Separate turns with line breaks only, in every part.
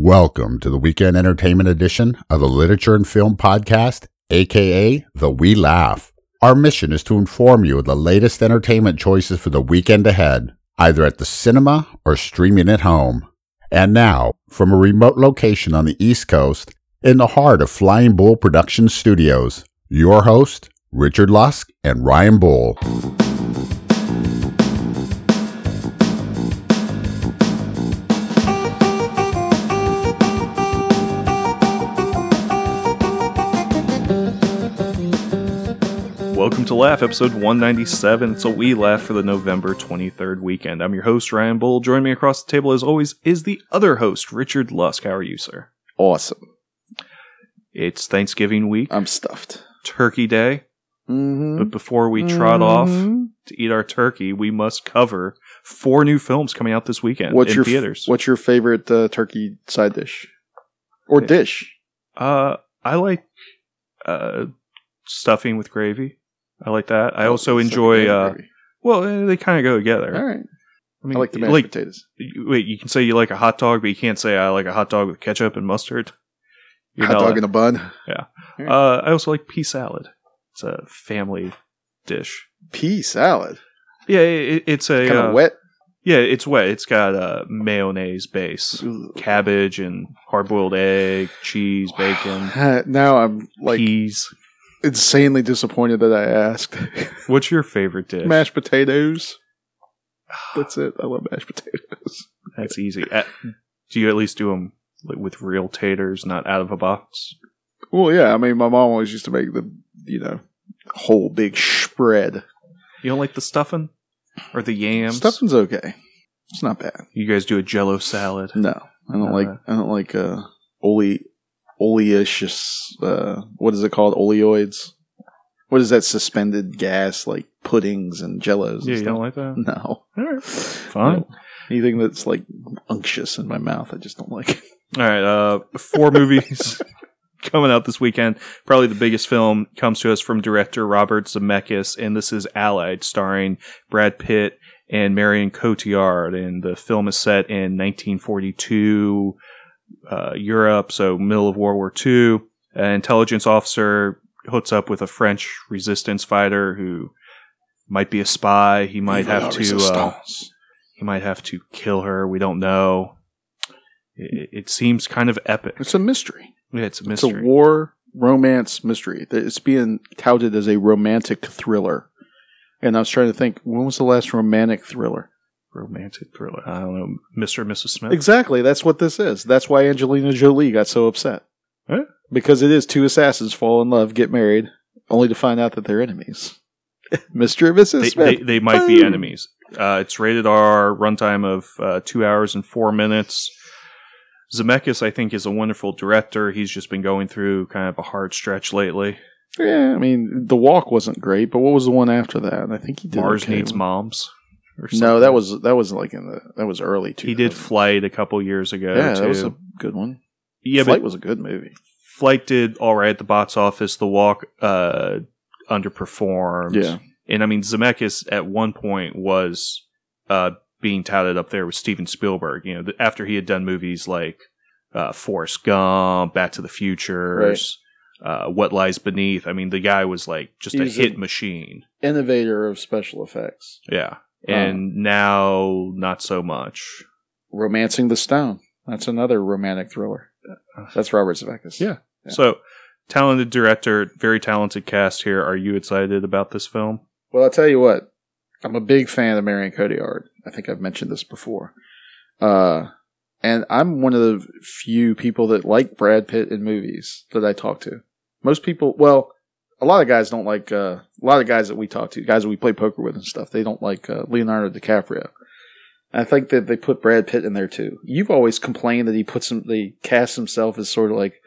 Welcome to the weekend entertainment edition of the Literature and Film Podcast, aka The We Laugh. Our mission is to inform you of the latest entertainment choices for the weekend ahead, either at the cinema or streaming at home. And now, from a remote location on the East Coast, in the heart of Flying Bull Production Studios, your host, Richard Lusk and Ryan Bull.
Welcome to Laugh, episode 197. It's a We Laugh for the November 23rd weekend. I'm your host, Ryan Bull. Joining me across the table, as always, is the other host, Richard Lusk. How are you, sir?
Awesome.
It's Thanksgiving week,
I'm stuffed.
Turkey Day.
Mm-hmm.
But before we trot off to eat our turkey, we must cover four new films coming out this weekend
What's
in
your
theaters.
What's your favorite uh, turkey side dish or dish?
Uh, I like uh, stuffing with gravy. I like that. I also
Oh,
enjoy.
second
Uh, well, eh, they kind of go together.
All right.
I mean,
I like the mashed
like
potatoes.
wait, you can say you like a hot dog, but you can't say I like a hot dog with ketchup and mustard. You're
Hot
not
dog
allowed-
in a bun. Yeah.
Uh, I also like pea salad. It's a family dish.
Pea salad.
Yeah, it, it's a
Kind of
uh,
wet.
Yeah, it's wet. It's got a mayonnaise base,
Ooh.
cabbage and hard boiled egg, cheese, bacon,
Uh, now I'm like
peas.
Insanely disappointed that I asked.
What's your favorite dish?
mashed potatoes. That's it. I love mashed potatoes.
That's easy. Uh, do you at least do them with real taters, not out of a box?
Well, yeah. I mean, my mom always used to make the you know whole big spread.
You don't like the stuffing or the yams?
Stuffing's okay. It's not bad.
You guys do a Jello salad.
No, I don't
Uh,
like. I don't like uh, ole, oleaceous. Uh, what is it called? Oleoids. What is that suspended gas like puddings and jellos?
Yeah,
and
you don't like that?
No,
All right, fine.
No. Anything that's like unctuous in my mouth, I just don't like.
All right, uh, four movies coming out this weekend. Probably the biggest film comes to us from director Robert Zemeckis, and this is Allied, starring Brad Pitt and Marion Cotillard. And the film is set in 1942 uh, Europe, so middle of World War II. An intelligence officer hooks up with a French resistance fighter who might be a spy. He might
la
have to. Uh, he might have to kill her. We don't know. It, it seems kind of epic.
it's a mystery.
Yeah, it's a mystery.
It's a war romance mystery. It's being touted as a romantic thriller. And I was trying to think, when was the last romantic thriller?
Romantic thriller. I don't know, Mr. and Mrs. Smith.
Exactly. That's what this is. That's why Angelina Jolie got so upset.
Huh?
Because it is two assassins fall in love, get married, only to find out that they're enemies. Mr. and Mrs.
They,
Smith.
they, they might be enemies. Uh, it's rated R, runtime of uh, two hours and four minutes. Zemeckis, I think, is a wonderful director. He's just been going through kind of a hard stretch lately.
Yeah, I mean, The Walk wasn't great, but what was the one after that? I think he did.
Mars
okay
Needs
with-
Moms. Or
No, that was that was like in the that was early too.
he did Flight a couple years ago.
Yeah,
too.
that was a good one.
yeah,
Flight was a good movie.
Flight did all right at the box office. The Walk uh, underperformed.
Yeah,
And I mean, Zemeckis at one point was uh, being touted up there with Steven Spielberg. You know, after he had done movies like uh, Forrest Gump, Back to the Future, uh, What Lies Beneath. I mean, the guy was like just
He
a hit machine.
innovator of special effects,
Yeah. And now, not so much.
Romancing the Stone. That's another romantic thriller. That's Robert Zemeckis.
Yeah.
Yeah.
So, talented director, very talented cast here. Are you excited about this film?
Well, I'll tell you what. I'm a big fan of Marion Cotillard. I think I've mentioned this before. Uh, and I'm one of the few people that like Brad Pitt in movies that I talk to. Most people, well, a lot of guys don't like, uh, a lot of guys that we talk to, guys that we play poker with and stuff, they don't like uh, Leonardo DiCaprio. I think that they put Brad Pitt in there too. You've always complained that he puts him, they cast himself as sort of like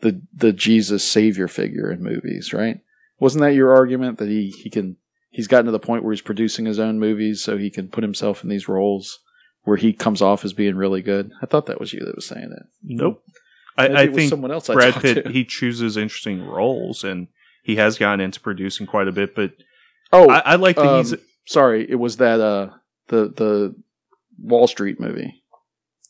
the the Jesus savior figure in movies, right? Wasn't that your argument that he he can he's gotten to the point where he's producing his own movies so he can put himself in these roles where he comes off as being really good? I thought that was you that was saying that.
Nope. I, I
it was
think
someone else I
Brad Pitt
to.
he chooses interesting roles, and he has gotten into producing quite a bit. But
Oh,
I, I like that
um,
he's
sorry, it was that uh the the Wall Street movie.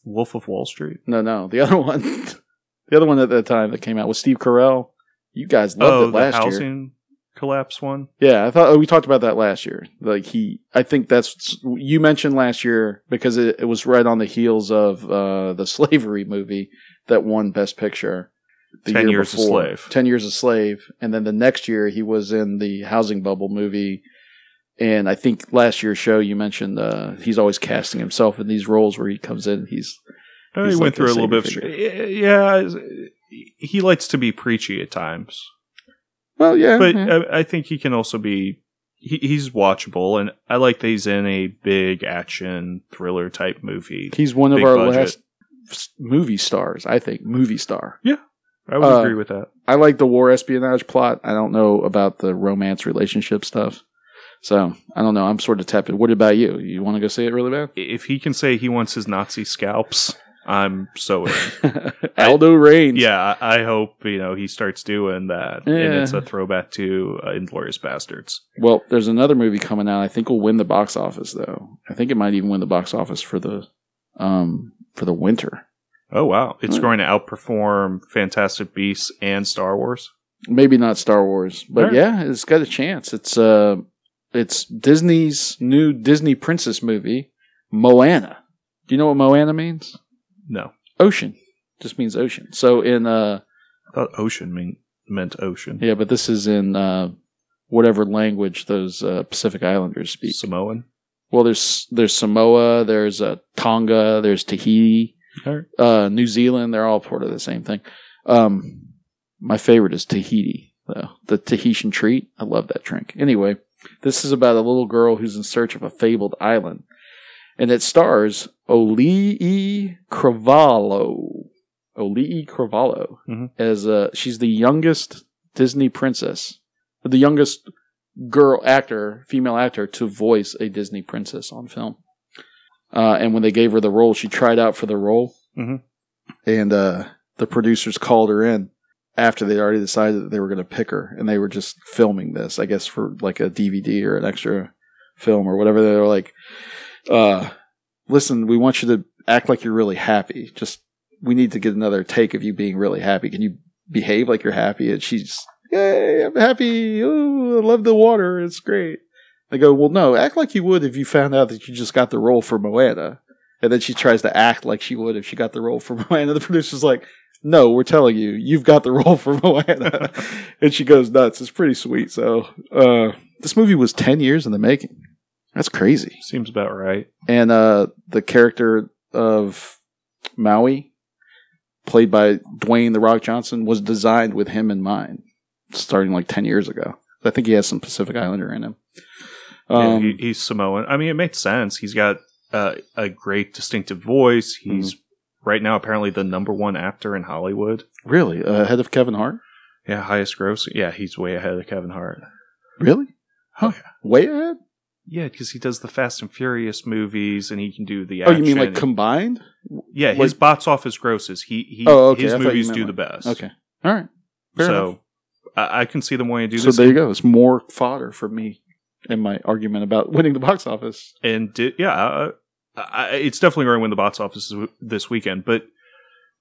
Wolf of Wall Street.
No, no, the other one, the other one at the time that came out was Steve Carell. You guys loved
oh,
it last
the
year.
collapse one.
Yeah, I thought oh, we talked about that last year. Like he, I think that's you mentioned last year because it, it was right on the heels of uh, the slavery movie that won Best Picture. The
10
year
Years a. Slave.
Ten Years a Slave, and then the next year he was in the housing bubble movie. And I think last year's show you mentioned uh, he's always casting himself in these roles where he comes in. He's
Oh,
He's
he went
like
through a little bit. Of, yeah, he likes to be preachy at times,
well, yeah,
but
yeah.
I, I think he can also be. He, he's watchable, and I like that he's in a big action thriller type movie.
he's one of our
budget.
last movie stars. I think movie star.
I would
uh,
agree with that.
I like the war espionage plot. I don't know about the romance relationship stuff. So I don't know. I'm sort of tepid. What about you? You want to go see it really bad?
If he can say he wants his Nazi scalps, I'm so in.
Aldo Raine.
yeah, I, I hope you know he starts doing that, and it's a throwback to uh, Inglourious Basterds.
Well, there's another movie coming out. I think will win the box office though. I think it might even win the box office for the um for the winter.
Oh wow, it's
Right.
going to outperform Fantastic Beasts and Star Wars.
Maybe not Star Wars, but
Alright.
yeah, it's got a chance. It's uh it's Disney's new Disney princess movie, Moana. Do you know what Moana means?
No,
Ocean. Just means ocean. So in uh
I thought ocean mean, meant ocean.
Yeah, but this is in uh, whatever language those uh, Pacific Islanders speak.
Samoan.
Well, there's there's Samoa, there's uh, Tonga, there's Tahiti,
right.
Uh, New Zealand. They're all part of the same thing. Um, my favorite is Tahiti, though. The Tahitian treat. I love that drink. Anyway, this is about a little girl who's in search of a fabled island, and it stars Auli'i Cravalho. Auli'i Cravalho
Mhm.
as uh, she's the youngest Disney princess, the youngest girl actor, female actor to voice a Disney princess on film. Uh, and when they gave her the role, she tried out for the role,
Mhm.
and uh, the producers called her in after they'd already decided that they were going to pick her, and they were just filming this, I guess, for like a DVD or an extra film or whatever. They were like, uh, "Listen, we want you to act like you're really happy. Just we need to get another take of you being really happy. Can you behave like you're happy?" And she's, "Yay, I'm happy. Ooh, I love the water. It's great." They go, "Well, no, act like you would if you found out that you just got the role for Moana." And then she tries to act like she would if she got the role for Moana. The producer's like, "No, we're telling you, you've got the role for Moana." and she goes nuts. It's pretty sweet. So, uh, this movie was ten years in the making. That's crazy.
Seems about right.
And uh, the character of Maui, played by Dwayne the Rock Johnson, was designed with him in mind, starting like ten years ago. I think he has some Pacific Islander in him.
Yeah,
Um,
he, he's Samoan. I mean, it makes sense. He's got uh, a great distinctive voice. He's
Mm-hmm.
right now apparently the number one actor in Hollywood.
really uh, ahead of Kevin Hart.
Yeah, highest gross. Yeah, he's way ahead of Kevin Hart.
Really?
Oh,
Huh. Way ahead?
Yeah, because he does the Fast and Furious movies, and he can do the.
Oh, you mean like combined?
yeah, his box office grosses. He he.
Oh, okay.
His movies do
like-
the best.
Okay. All right. Fair
so
enough.
I, I can see them wanting to do
So
this.
So there you go. It's more fodder for me in my argument about winning the box office.
and di- yeah, uh, I, it's definitely going to win the box office this- weekend. But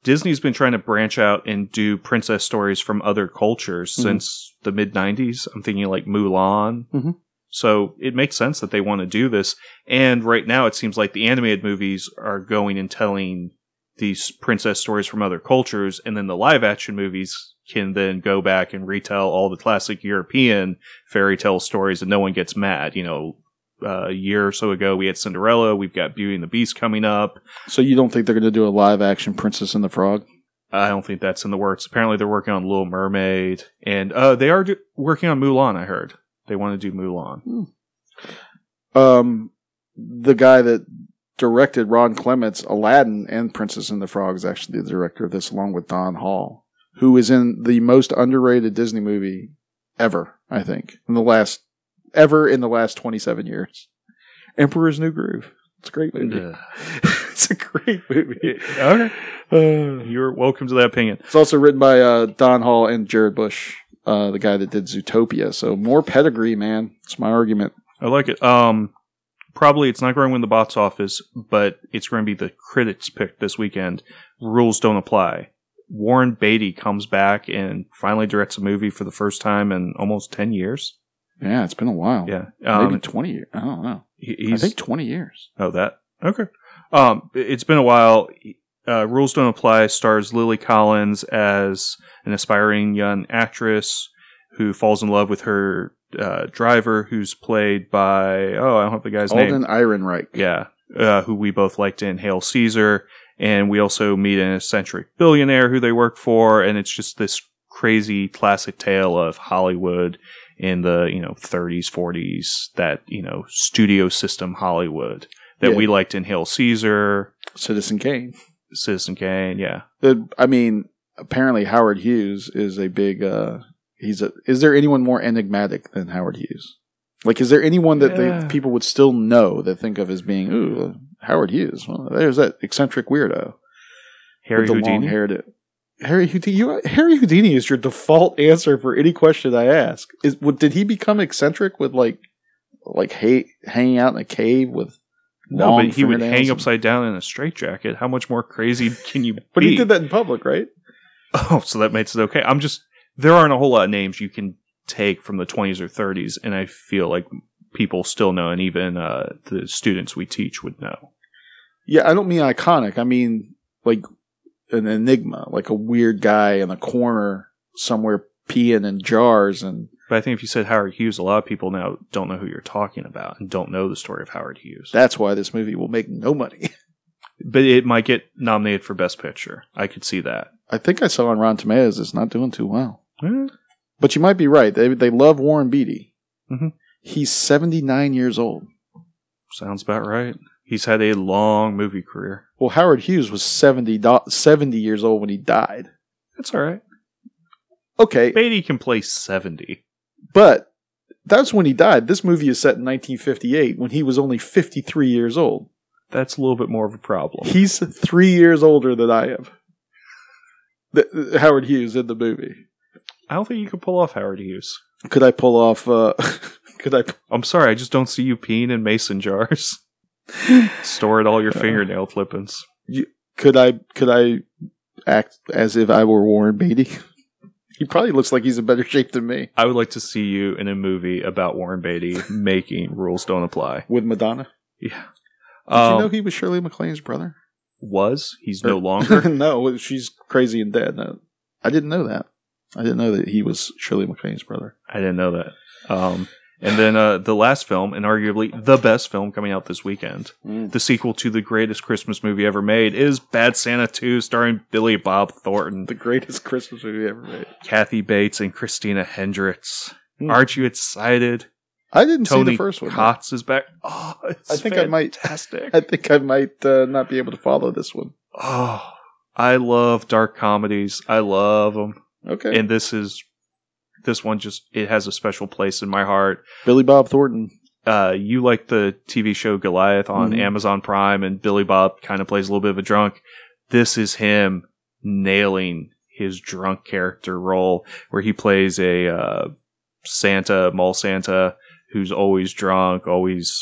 Disney's been trying to branch out and do princess stories from other cultures
Mhm.
since the mid '90s. I'm thinking like Mulan.
Mhm.
So it makes sense that they want to do this. And right now, it seems like the animated movies are going and telling these princess stories from other cultures, and then the live action movies can then go back and retell all the classic European fairy tale stories, and no one gets mad. You know, uh, a year or so ago, we had Cinderella. We've got Beauty and the Beast coming up.
So you don't think they're going to do a live action Princess and the Frog?
I don't think that's in the works. Apparently, they're working on Little Mermaid, and uh, they are do- working on Mulan. I heard they want to do Mulan.
Um, the guy that directed Ron Clements, Aladdin, and Princess and the Frog is actually the director of this, along with Don Hall, who is in the most underrated Disney movie ever. I think in the last ever in the last twenty seven years. Emperor's New Groove. It's a great movie.
Ugh.
it's a great movie.
Okay.
Uh,
You're welcome to that opinion.
It's also written by uh, Don Hall and Jared Bush, uh, the guy that did Zootopia. So more pedigree, man. It's my argument.
I like it. Um, probably it's not going to win the box office, but it's going to be the critics' pick this weekend. Rules don't apply. Warren Beatty comes back and finally directs a movie for the first time in almost ten years.
Yeah, it's been a while.
Yeah,
maybe
um,
twenty years. I don't know. I think twenty years.
Oh, that okay. Um, it's been a while. Uh, Rules Don't Apply stars Lily Collins as an aspiring young actress who falls in love with her uh, driver, who's played by oh, I don't have the guy's name.
Alden Ehrenreich.
Yeah, uh, who we both liked in Hail Caesar, and we also meet an eccentric billionaire who they work for, and it's just this crazy classic tale of Hollywood in the you know 30s, 40s, that you know studio system Hollywood that
Yeah.
we liked in Hail Caesar,
Citizen Kane.
Citizen Kane, yeah.
The- I mean, apparently Howard Hughes is a big. uh He's a. Is there anyone more enigmatic than Howard Hughes? Like, is there anyone that
Yeah.
they, people would still know that think of as being ooh uh, Howard Hughes? Well, there's that eccentric weirdo
Harry
with the
Houdini.
long-haired. Harry Houdini. You, Harry Houdini is your default answer for any question I ask. Is what did he become eccentric with like, like hey, hanging out in a cave with?
No, but he would hang
and-
upside down in a straitjacket. How much more crazy can you
But
be?
he did that in public, right?
Oh, so that makes it okay. I'm just there aren't a whole lot of names you can take from the 20s or 30s, and I feel like people still know, and even uh, the students we teach would know.
Yeah, I don't mean iconic. I mean like an enigma, like a weird guy in a corner somewhere peeing in jars and
But I think if you said Howard Hughes, a lot of people now don't know who you're talking about and don't know the story of Howard Hughes.
that's why this movie will make no money.
but it might get nominated for Best Picture. I could see that.
I think I saw on Rotten Tomatoes it's not doing too well.
Eh,
But you might be right. They they love Warren Beatty.
Mhm.
He's 79 years old.
sounds about right. He's had a long movie career.
Well, Howard Hughes was 70, do- 70 years old when he died.
That's all right.
Okay,
Beatty can play 70.
but that's when he died. This movie is set in 1958 when he was only 53 years old.
That's a little bit more of a problem.
He's three years older than I am. The- Howard Hughes in the movie.
I don't think you could pull off Howard Hughes.
Could I pull off? Uh, could I?
I'm sorry, I just don't see you peeing in mason jars. Storing all your fingernail clippings.
Could I? Could I act as if I were Warren Beatty? He probably looks like he's in better shape than me.
I would like to see you in a movie about Warren Beatty making rules don't apply.
With Madonna.
Yeah.
Did
Um,
you know he was Shirley MacLaine's brother?
was he's no longer?
no, she's crazy and dead. No, I didn't know that. I didn't know that he was Shirley MacLaine's brother.
I didn't know that. Um, and then uh, the last film, and arguably the best film coming out this weekend, the sequel to the greatest Christmas movie ever made, is Bad Santa 2, starring Billy Bob Thornton,
The greatest Christmas movie ever made.
Kathy Bates, and Christina Hendricks.
Hmm.
Aren't you excited?
I didn't see the first one.
Cox is back. Oh, it's
I think I might-
fantastic.
I think I might uh, not be able to follow this one.
oh, I love dark comedies. I love them,
Okay.
and this is this one just it has a special place in my heart.
Billy Bob Thornton.
uh, you like the TV show Goliath on
Mhm.
Amazon Prime, and Billy Bob kind of plays a little bit of a drunk. This is him nailing his drunk character role, where he plays a uh, Santa, mall Santa, who's always drunk, always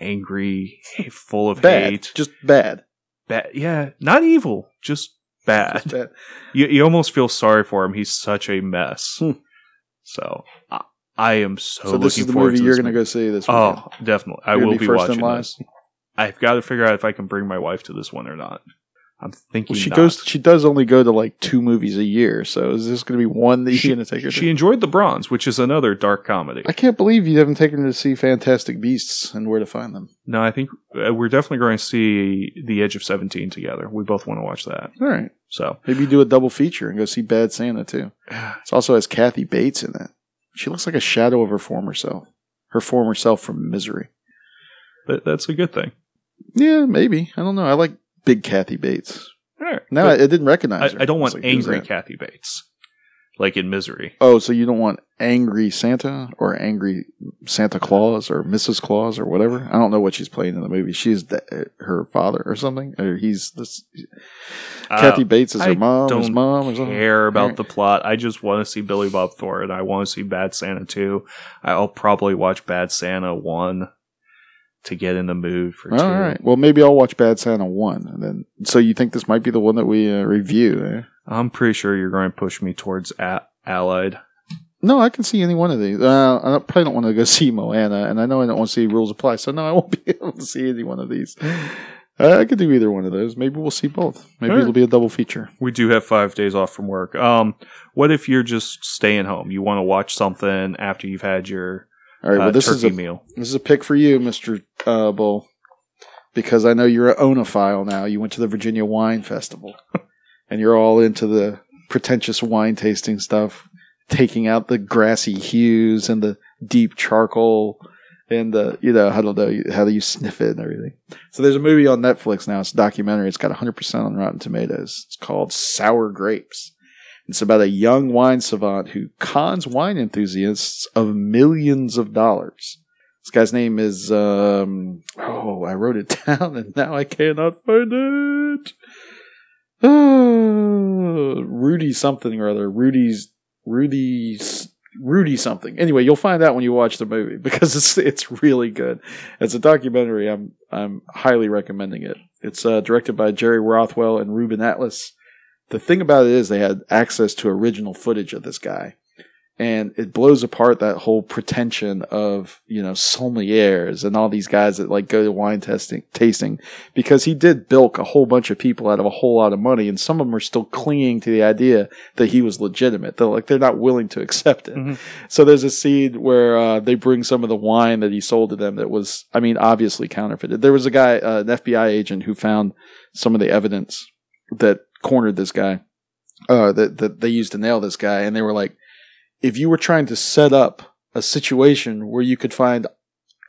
angry, full of
Bad.
hate.
Just bad.
Bad, yeah, not evil, just bad.
Bad.
You, you almost feel sorry for him. He's such a mess.
Hmm.
So I, I am so,
So,
looking
this is the
forward
movie
to
you're going to go see this weekend.
Oh, definitely. I
You're gonna
will
be
be, watching this. I've got to figure out if I can bring my wife to this one or not. I'm thinking
Well, she
not.
goes. She does only go to like two movies a year. So is this going to be one that she's going to take her
She
to?
enjoyed The Bronze, which is another dark comedy.
I can't believe you haven't taken her to see Fantastic Beasts and Where to Find Them.
no, I think uh, we're definitely going to see The Edge of Seventeen together. We both want to watch that.
All right,
So
maybe do a double feature and go see Bad Santa too. It also has Kathy Bates in it. She looks like a shadow of her former self. Her former self from Misery.
but that's a good thing.
Yeah, maybe. I don't know. I like big Kathy Bates.
Right.
No, I, I didn't recognize her.
I, I don't want
like,
angry? Kathy Bates, like in Misery.
Oh, so you don't want angry Santa or angry Santa Claus or Mrs. Claus or whatever? I don't know what she's playing in the movie. She's the, her father or something, or he's this. Kathy
Uh,
Bates is her
I
mom, his
don't
mom, or something.
care about
Alright.
the plot. I just want to see Billy Bob Thornton. I want to see Bad Santa 2. I'll probably watch Bad Santa 1 to get in the mood for
All
two.
right. Well, maybe I'll watch Bad Santa one, and then. So you think this might be the one that we uh, review? Eh?
I'm pretty sure you're going to push me towards a- Allied.
No, I can see any one of these. Uh, I probably don't want to go see Moana, and I know I don't want to see Rules Apply, so no, I won't be able to see any one of these. Uh, I could do either one of those. Maybe we'll see both. Maybe
right.
it'll be a double feature.
We do have five days off from work. Um, what if you're just staying home? You want to watch something after you've had your
All right.
uh,
well, this
turkey
is a
meal.
this is a pick for you, Mister uh, Bull, because I know you're an oenophile now. You went to the Virginia Wine Festival, and you're all into the pretentious wine tasting stuff, taking out the grassy hues and the deep charcoal and the you know I don't know how do you sniff it and everything. So there's a movie on Netflix now. It's a documentary. It's got 100% on Rotten Tomatoes. It's called Sour Grapes. It's about a young wine savant who cons wine enthusiasts of millions of dollars. This guy's name is um oh I wrote it down and now I cannot find it. Oh, Rudy something or other. Rudy's Rudy's Rudy something. Anyway, you'll find out when you watch the movie because it's it's really good. It's a documentary. I'm I'm highly recommending it. It's uh, directed by Jerry Rothwell and Reuben Atlas. The thing about it is they had access to original footage of this guy. And it blows apart that whole pretension of, you know, sommeliers and all these guys that like go to wine testing, tasting because he did bilk a whole bunch of people out of a whole lot of money. And some of them are still clinging to the idea that he was legitimate. They're like, they're not willing to accept it.
Mhm.
So there's a scene where uh, they bring some of the wine that he sold to them that was, I mean, obviously counterfeited. There was a guy, uh, an FBI agent, who found some of the evidence that cornered this guy, uh, that that they used to nail this guy, and they were like, if you were trying to set up a situation where you could find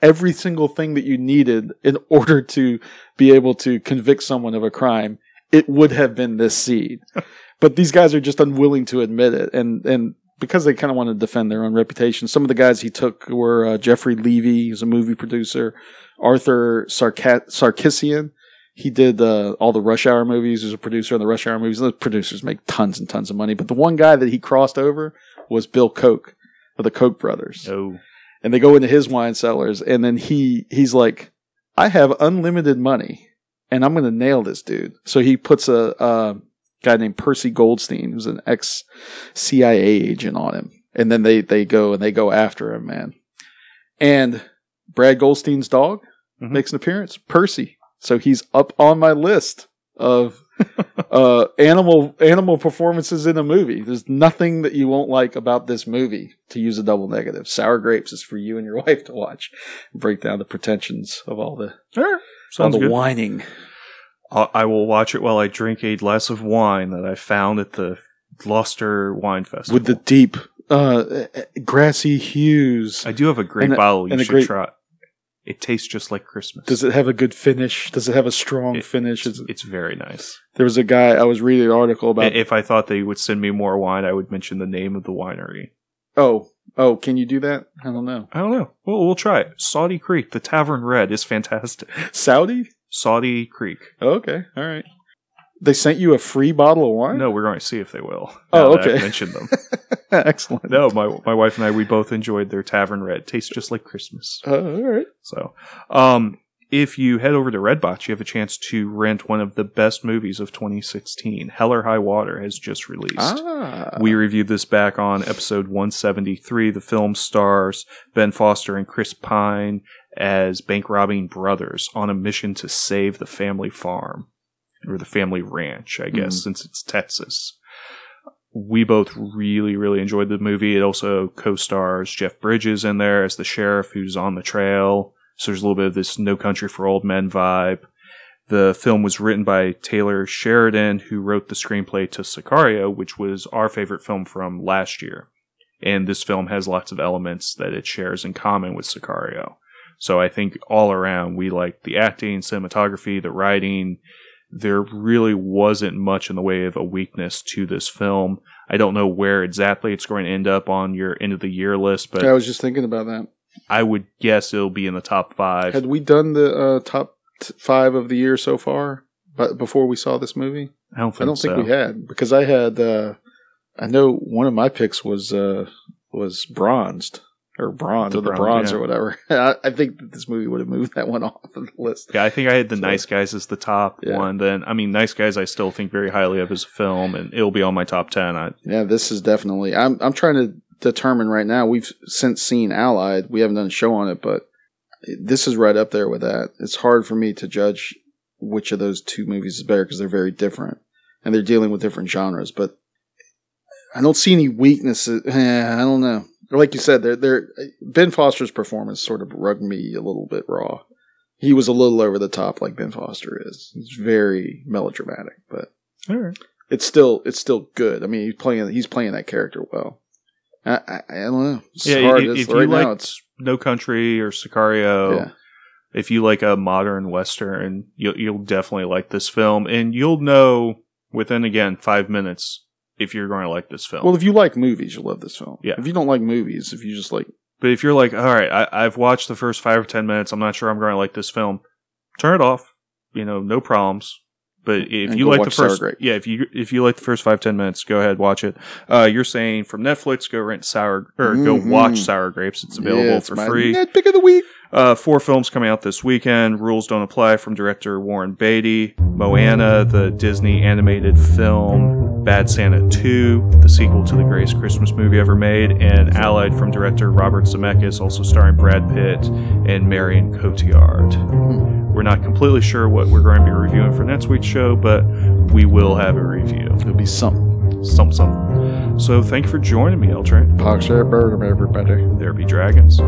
every single thing that you needed in order to be able to convict someone of a crime, it would have been this seed. but these guys are just unwilling to admit it, and and because they kind of want to defend their own reputation. Some of the guys he took were uh, Jeffrey Levy, who's a movie producer, Arthur Sarka- Sarkissian. He did uh, all the Rush Hour movies. He was a producer on the Rush Hour movies. Those producers make tons and tons of money. But the one guy that he crossed over was Bill Koch of the Koch brothers
Oh,
and they go into his wine cellars and then he he's like i have unlimited money and i'm going to nail this dude so he puts a, a guy named percy goldstein who's an ex cia agent on him and then they they go and they go after him man and brad goldstein's dog
Mhm.
makes an appearance percy so he's up on my list of uh, animal animal performances in a movie. There's nothing that you won't like about this movie. To use a double negative, Sour Grapes is for you and your wife to watch. Break down the pretensions of all the
Sure.
all the
good.
whining.
I I will watch it while I drink a glass of wine that I found at the Gloucester Wine Festival.
with the deep uh, grassy hues.
I do have a great
and a-
bottle you should
great-
try. It tastes just like Christmas.
Does it have a good finish? Does it have a strong
It-
finish?
It's, it's very nice.
there was a guy I was reading an article about.
if I thought they would send me more wine, I would mention the name of the winery.
oh, oh, can you do that? I don't know.
I don't know. Well, we'll try it. Saude Creek, the Tavern Red, is fantastic.
Saude?
Saude Creek.
Oh, okay, all right. They sent you a free bottle of wine.
No, we're going to see if they will.
Oh,
now that I've
okay.
mentioned them.
excellent.
No, my my wife and I, we both enjoyed their Tavern Red. Tastes just like Christmas.
Uh, all right.
So, um, if you head over to Redbox, you have a chance to rent one of the best movies of 2016. Hell or High Water has just released.
Ah,
We reviewed this back on episode 173. The film stars Ben Foster and Chris Pine as bank robbing brothers on a mission to save the family farm or the family ranch, I guess,
Mhm.
since it's Texas. We both really, really enjoyed the movie. It also co-stars Jeff Bridges in there as the sheriff who's on the trail. So there's a little bit of this No Country for Old Men vibe. The film was written by Taylor Sheridan, who wrote the screenplay to Sicario, which was our favorite film from last year. And this film has lots of elements that it shares in common with Sicario. So I think all around we like the acting, cinematography, the writing. There really wasn't much in the way of a weakness to this film. I don't know where exactly it's going to end up on your end of the year list, but
I was just thinking about that.
I would guess it'll be in the top five.
Had we done the uh, top t- five of the year so far, but before we saw this movie?
I don't think,
I don't
so.
think we had because I had. Uh, I know one of my picks was uh, was bronzed. Or bronze or the
bronze,
bronze
yeah.
or whatever. I, I think that this movie would have moved that one off of the list.
Yeah, I think I had the
So-
Nice Guys as the top
Yeah.
one. Then, I mean, Nice Guys, I still think very highly of as a film, and it'll be on my top ten. I,
Yeah, this is definitely. I'm I'm trying to determine right now. We've since seen Allied. We haven't done a show on it, but this is right up there with that. It's hard for me to judge which of those two movies is better because they're very different and they're dealing with different genres. But I don't see any weaknesses. Eh, I don't know. Like you said, they're, they're, Ben Foster's performance sort of rubbed me a little bit raw. He was a little over the top, like Ben Foster is. He's very melodramatic, but
all right.
it's still it's still good. I mean, he's playing he's playing that character well. I I, I don't know. It's
Yeah,
hard.
if, if you
now,
like
it's
No Country or Sicario,
yeah.
if you like a modern western, you'll you'll definitely like this film, and you'll know within again five minutes if you're going to like this film.
Well, if you like movies, you'll love this film.
Yeah.
If you don't like movies, if you just like
but if you're like, all right, I, I've watched the first five or ten minutes, I'm not sure I'm going to like this film, turn it off. You know, no problems. But if you like the first, yeah, if you if you like the first five ten minutes, go ahead watch it. Uh, you're saying from Netflix, go rent sour or go
Mhm.
watch Sour Grapes. It's available
Yeah, it's
for free.
pick of the week.
Uh, four films coming out this weekend. Rules don't apply from director Warren Beatty. Moana, the Disney animated film. Bad Santa 2, the sequel to the greatest Christmas movie ever made. And Allied from director Robert Zemeckis, also starring Brad Pitt and Marion Cotillard. We're not completely sure what we're going to be reviewing for next week's show, but we will have a review.
It'll be something.
Some, some. So thank you for joining me, L Train.
Pox Burnham, everybody.
There be dragons.